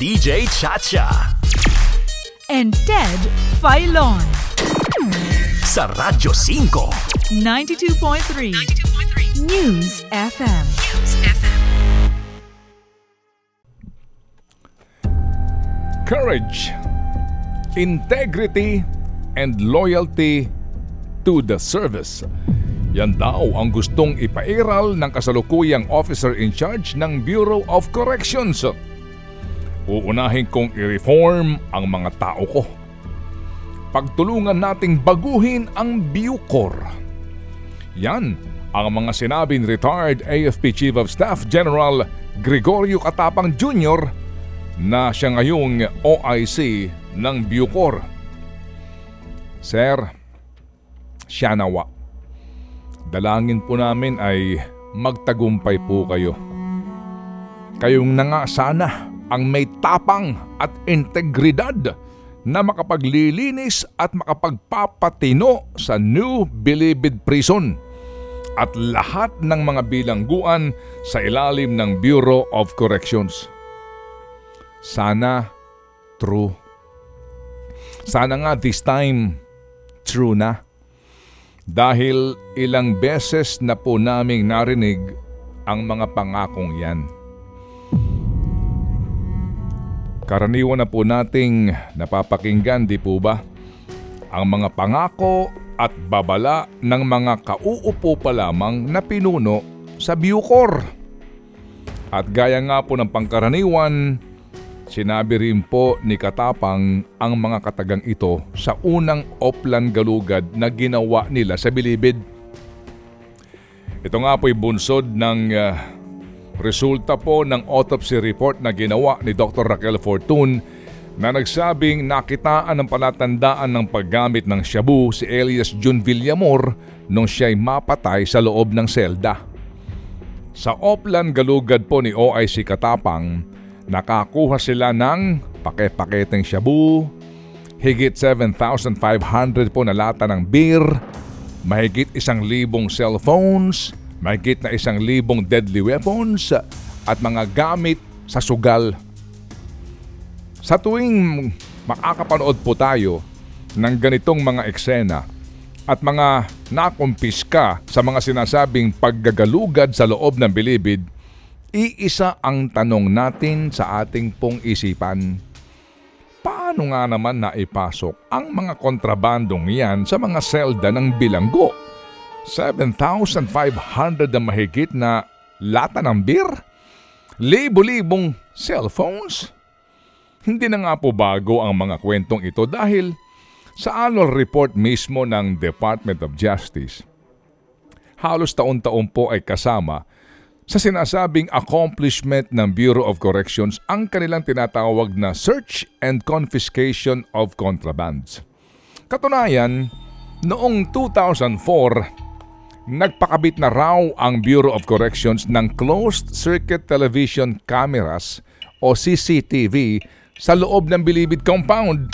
DJ Chacha. and Ted Filon. Sa Radyo 5. 92.3 News FM. courage, integrity, and loyalty to the service. Yan daw ang gustong ipairal ng kasalukuyang officer in charge ng Bureau of Corrections. Uunahin kong i-reform ang mga tao ko. Pagtulungan nating baguhin ang Bucor. Yan ang mga sinabi ni retired AFP Chief of Staff General Gregorio Katapang Jr na siya ngayong OIC ng Bucor. Sir, siya nawa. Dalangin po namin ay magtagumpay po kayo. Kayong na nga sana ang may tapang at integridad na makapaglilinis at makapagpapatino sa New Bilibid Prison at lahat ng mga bilangguan sa ilalim ng Bureau of Corrections. Sana true. Sana nga this time true na. Dahil ilang beses na po naming narinig ang mga pangakong yan. Karaniwan na po nating napapakinggan, di po ba? Ang mga pangako at babala ng mga kauupo pa lamang na pinuno sa Bucor. At gaya nga po ng pangkaraniwan, Sinabi rin po ni Katapang ang mga katagang ito sa unang Oplan Galugad na ginawa nila sa Bilibid. Ito nga po'y bunsod ng uh, resulta po ng autopsy report na ginawa ni Dr. Raquel Fortun na nagsabing nakitaan ng palatandaan ng paggamit ng shabu si Elias Jun Villamor nung siya'y mapatay sa loob ng selda. Sa Oplan Galugad po ni OIC Katapang, Nakakuha sila ng pake-paketeng shabu, higit 7,500 po na lata ng beer, mahigit isang libong cellphones, mahigit na isang libong deadly weapons, at mga gamit sa sugal. Sa tuwing makakapanood po tayo ng ganitong mga eksena at mga nakumpiska sa mga sinasabing paggagalugad sa loob ng bilibid, Iisa ang tanong natin sa ating pong isipan. Paano nga naman naipasok ang mga kontrabandong yan sa mga selda ng bilanggo? 7,500 na mahigit na lata ng beer? Libo-libong cellphones? Hindi na nga po bago ang mga kwentong ito dahil sa annual report mismo ng Department of Justice, halos taon-taon po ay kasama sa sinasabing accomplishment ng Bureau of Corrections ang kanilang tinatawag na search and confiscation of contrabands. Katunayan, noong 2004, nagpakabit na raw ang Bureau of Corrections ng closed-circuit television cameras o CCTV sa loob ng Bilibid Compound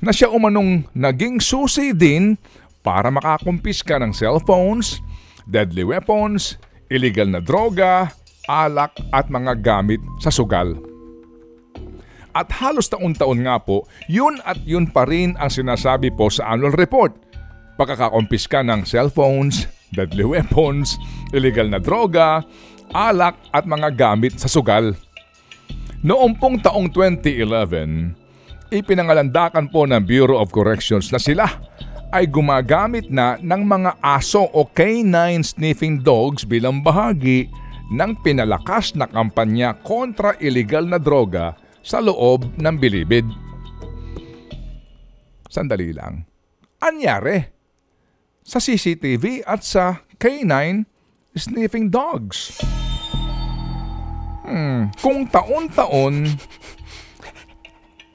na siya umanong naging susi din para makakumpiska ng cellphones, deadly weapons, illegal na droga, alak at mga gamit sa sugal. At halos taon-taon nga po, yun at yun pa rin ang sinasabi po sa annual report. Pagkakakumpiska ng cellphones, deadly weapons, illegal na droga, alak at mga gamit sa sugal. Noong pong taong 2011, ipinangalandakan po ng Bureau of Corrections na sila ay gumagamit na ng mga aso o canine sniffing dogs bilang bahagi ng pinalakas na kampanya kontra illegal na droga sa loob ng bilibid. Sandali lang. Anyari? Sa CCTV at sa canine sniffing dogs. Hmm, kung taon-taon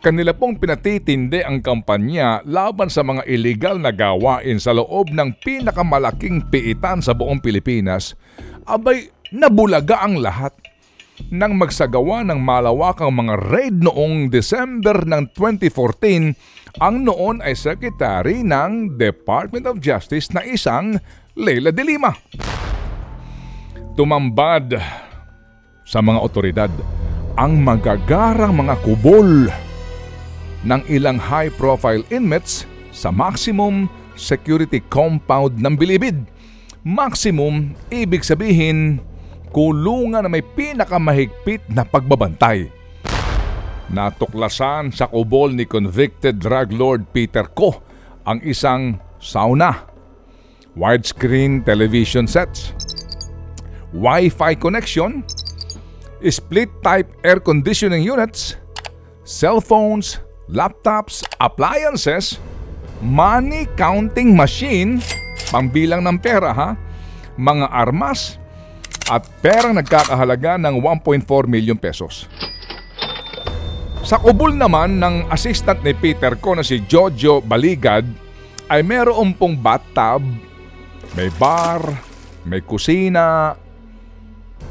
Kanila pong pinatitindi ang kampanya laban sa mga illegal na gawain sa loob ng pinakamalaking piitan sa buong Pilipinas, abay nabulaga ang lahat nang magsagawa ng malawakang mga raid noong December ng 2014 ang noon ay Secretary ng Department of Justice na isang Leila de Lima. Tumambad sa mga otoridad ang magagarang mga kubol ng ilang high-profile inmates sa maximum security compound ng Bilibid. Maximum, ibig sabihin, kulungan na may pinakamahigpit na pagbabantay. Natuklasan sa kubol ni convicted drug lord Peter Ko ang isang sauna, widescreen television sets, Wi-Fi connection, split-type air conditioning units, cellphones, laptops, appliances, money counting machine, pambilang ng pera ha, mga armas, at perang nagkakahalaga ng 1.4 million pesos. Sa kubol naman ng assistant ni Peter ko na si Jojo Baligad ay meron pong bathtub, may bar, may kusina,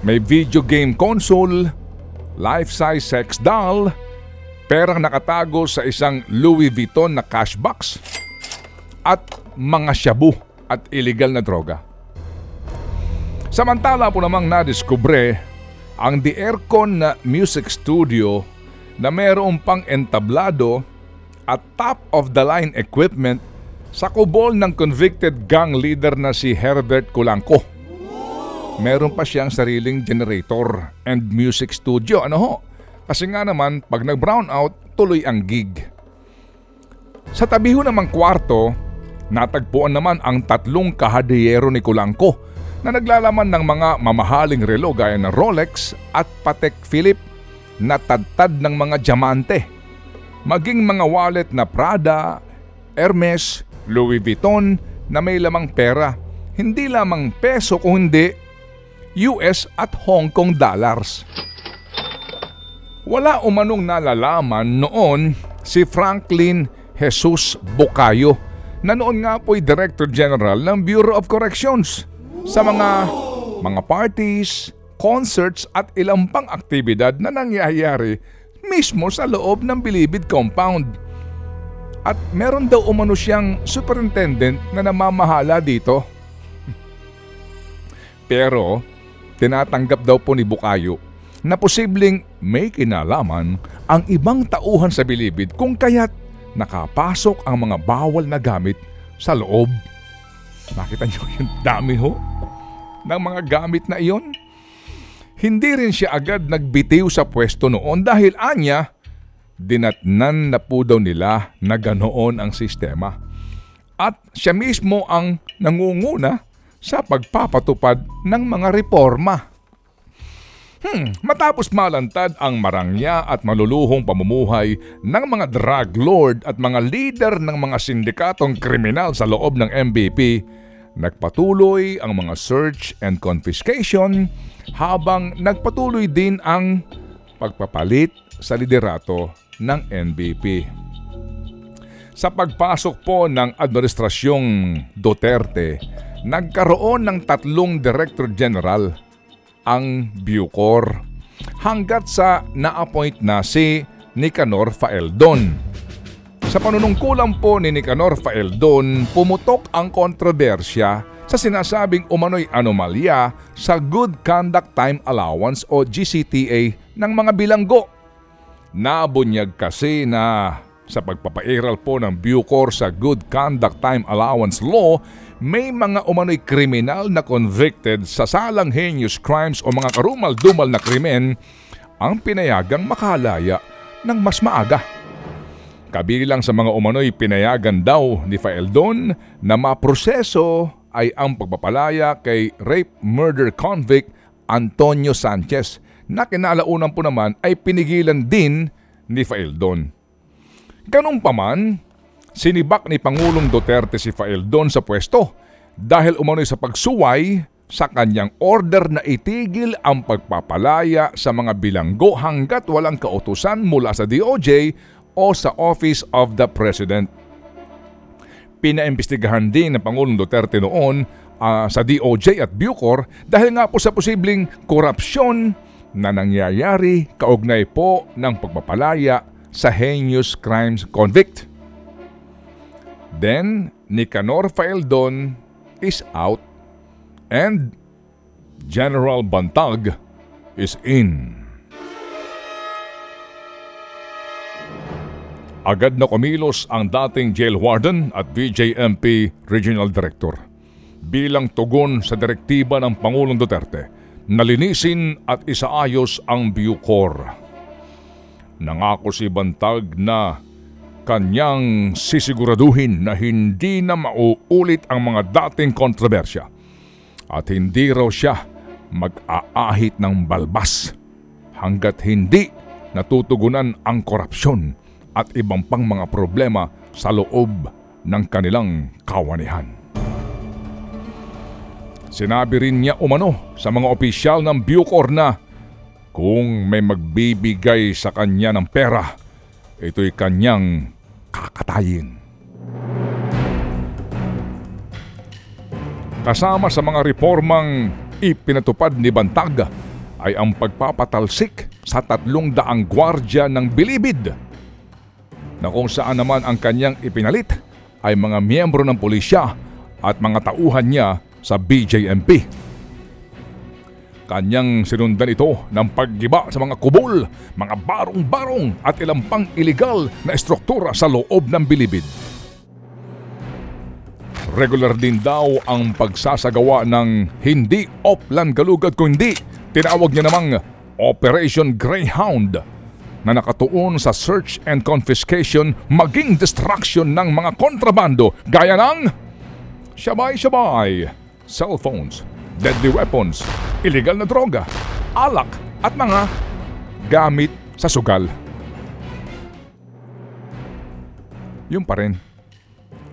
may video game console, life-size sex doll, perang nakatago sa isang Louis Vuitton na cash box, at mga shabu at illegal na droga. Samantala po namang nadiskubre ang The Aircon na music studio na mayroong pang entablado at top of the line equipment sa kubol ng convicted gang leader na si Herbert Kulanko. Meron pa siyang sariling generator and music studio. Ano ho? Kasi nga naman, pag nag-brown out, tuloy ang gig. Sa tabi ho namang kwarto, natagpuan naman ang tatlong kahadiyero ni Kulanko na naglalaman ng mga mamahaling relo gaya ng Rolex at Patek Philippe na tadtad ng mga diamante. Maging mga wallet na Prada, Hermes, Louis Vuitton na may lamang pera. Hindi lamang peso kung hindi US at Hong Kong dollars. Wala umanong nalalaman noon si Franklin Jesus Bucayo na noon nga po'y Director General ng Bureau of Corrections sa mga mga parties, concerts at ilang pang aktibidad na nangyayari mismo sa loob ng Bilibid compound. At meron daw umano siyang superintendent na namamahala dito. Pero tinatanggap daw po ni Bukayo na posibleng may kinalaman ang ibang tauhan sa Bilibid kung kaya't nakapasok ang mga bawal na gamit sa loob. Nakita niyo yung dami ho ng mga gamit na iyon? Hindi rin siya agad nagbitiw sa pwesto noon dahil anya, dinatnan na po daw nila na ganoon ang sistema. At siya mismo ang nangunguna sa pagpapatupad ng mga reforma. Hmm, matapos malantad ang marangya at maluluhong pamumuhay ng mga drug lord at mga leader ng mga sindikatong kriminal sa loob ng MVP, nagpatuloy ang mga search and confiscation habang nagpatuloy din ang pagpapalit sa liderato ng NBP. Sa pagpasok po ng Administrasyong Duterte, nagkaroon ng tatlong Director General ang Bucor hanggat sa na-appoint na si Nicanor Faeldon. Sa panunungkulan po ni Nicanor Faeldon, pumutok ang kontrobersya sa sinasabing umano'y anomalya sa Good Conduct Time Allowance o GCTA ng mga bilanggo. Nabunyag kasi na sa pagpapairal po ng Bucor sa Good Conduct Time Allowance Law, may mga umano'y kriminal na convicted sa salang heinous crimes o mga karumal-dumal na krimen ang pinayagang makalaya ng mas maaga. Kabilang sa mga umano'y pinayagan daw ni Faeldon na maproseso ay ang pagpapalaya kay rape murder convict Antonio Sanchez na kinalaunan po naman ay pinigilan din ni Faeldon. Ganun pa man, Sinibak ni Pangulong Duterte si Faeldon sa pwesto dahil umano'y sa pagsuway sa kanyang order na itigil ang pagpapalaya sa mga bilanggo hanggat walang kautusan mula sa DOJ o sa Office of the President. Pinaimbestigahan din ng Pangulong Duterte noon uh, sa DOJ at Bucor dahil nga po sa posibleng korupsyon na nangyayari kaugnay po ng pagpapalaya sa heinous crimes convict. Then, Nicanor Faeldon is out and General Bantag is in. Agad na kumilos ang dating jail warden at BJMP Regional Director. Bilang tugon sa direktiba ng Pangulong Duterte, nalinisin at isaayos ang Bucor. Nangako si Bantag na kanyang sisiguraduhin na hindi na mauulit ang mga dating kontrobersya at hindi raw siya mag-aahit ng balbas hanggat hindi natutugunan ang korupsyon at ibang pang mga problema sa loob ng kanilang kawanihan. Sinabi rin niya umano sa mga opisyal ng Bucor na kung may magbibigay sa kanya ng pera, ito'y kanyang kakatayin. Kasama sa mga reformang ipinatupad ni Bantag ay ang pagpapatalsik sa tatlong daang gwardya ng Bilibid na kung saan naman ang kanyang ipinalit ay mga miyembro ng pulisya at mga tauhan niya sa BJMP. Kanyang sinundan ito ng paggiba sa mga kubol, mga barong-barong at ilang pang iligal na estruktura sa loob ng bilibid. Regular din daw ang pagsasagawa ng hindi Oplan Galugad kundi tinawag niya namang Operation Greyhound na nakatuon sa search and confiscation maging destruction ng mga kontrabando gaya ng shabay-shabay, cellphones, deadly weapons, illegal na droga, alak at mga gamit sa sugal. Yung pa rin.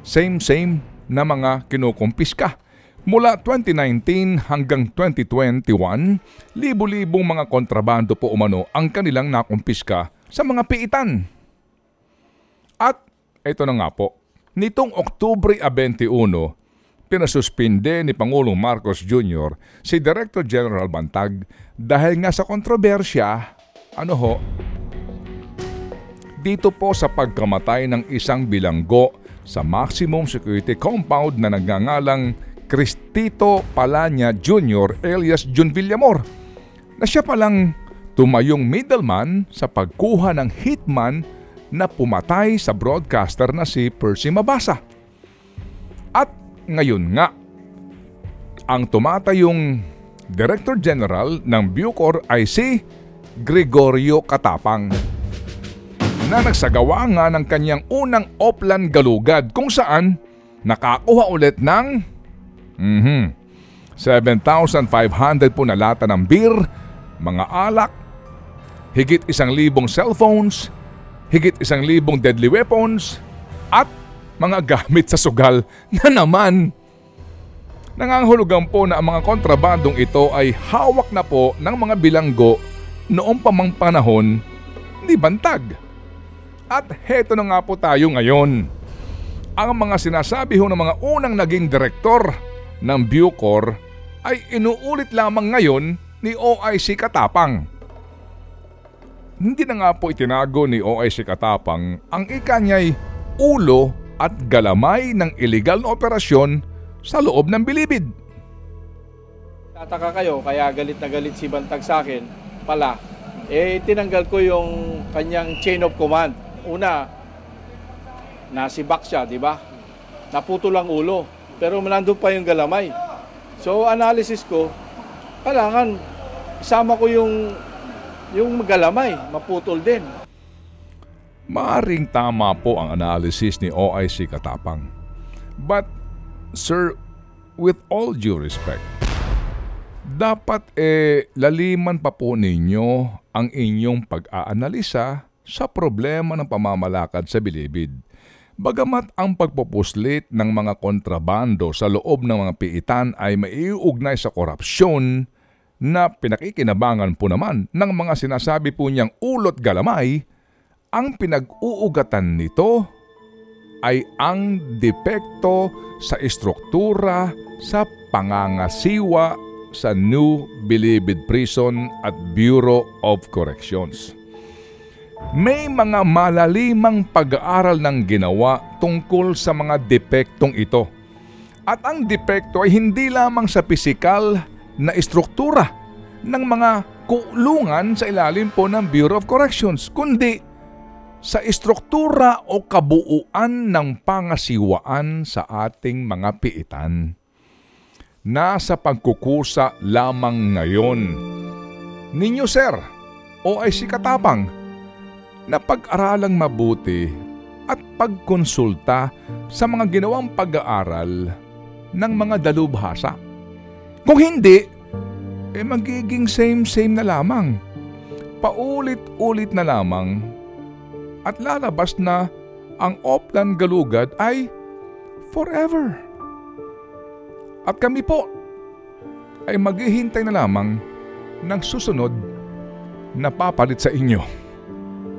Same-same na mga kinukumpiska. Mula 2019 hanggang 2021, libo-libong mga kontrabando po umano ang kanilang nakumpiska sa mga piitan. At ito na nga po, nitong Oktubre 21, pinasuspinde ni Pangulong Marcos Jr. si Director General Bantag dahil nga sa kontrobersya, ano ho, dito po sa pagkamatay ng isang bilanggo sa maximum security compound na nagngangalang Cristito Palanya Jr. alias Jun Villamor na siya palang tumayong middleman sa pagkuha ng hitman na pumatay sa broadcaster na si Percy Mabasa. At ngayon nga, ang tumatayong Director General ng Bucor ay si Gregorio Katapang na nagsagawa nga ng kanyang unang Oplan Galugad kung saan nakakuha ulit ng mhm, 7,500 po na lata ng beer, mga alak, higit isang libong cellphones, higit isang libong deadly weapons, at mga gamit sa sugal na naman. Nangangahulugan po na ang mga kontrabandong ito ay hawak na po ng mga bilanggo noong pamang panahon ni Bantag. At heto na nga po tayo ngayon. Ang mga sinasabi ho ng mga unang naging direktor ng Bucor ay inuulit lamang ngayon ni OIC Katapang. Hindi na nga po itinago ni OIC Katapang ang ikanyay ulo at galamay ng illegal na operasyon sa loob ng bilibid. Tataka kayo, kaya galit na galit si Bantag sa akin pala. Eh, tinanggal ko yung kanyang chain of command una, nasibak siya, di ba? Naputol ang ulo. Pero nandun pa yung galamay. So, analysis ko, kailangan isama ko yung yung galamay, maputol din. Maaring tama po ang analysis ni OIC Katapang. But, sir, with all due respect, dapat eh laliman pa po ninyo ang inyong pag-aanalisa sa problema ng pamamalakad sa bilibid. Bagamat ang pagpupuslit ng mga kontrabando sa loob ng mga piitan ay maiugnay sa korupsyon na pinakikinabangan po naman ng mga sinasabi po niyang ulot galamay, ang pinag-uugatan nito ay ang depekto sa istruktura sa pangangasiwa sa New Bilibid Prison at Bureau of Corrections. May mga malalimang pag-aaral ng ginawa tungkol sa mga depektong ito. At ang depekto ay hindi lamang sa pisikal na istruktura ng mga kulungan sa ilalim po ng Bureau of Corrections, kundi sa istruktura o kabuuan ng pangasiwaan sa ating mga piitan. Nasa pagkukusa lamang ngayon. Ninyo sir, o ay si Katapang, na pag-aralang mabuti at pagkonsulta sa mga ginawang pag-aaral ng mga dalubhasa. Kung hindi, eh magiging same-same na lamang. Paulit-ulit na lamang at lalabas na ang Oplan Galugad ay forever. At kami po ay maghihintay na lamang ng susunod na papalit sa inyo.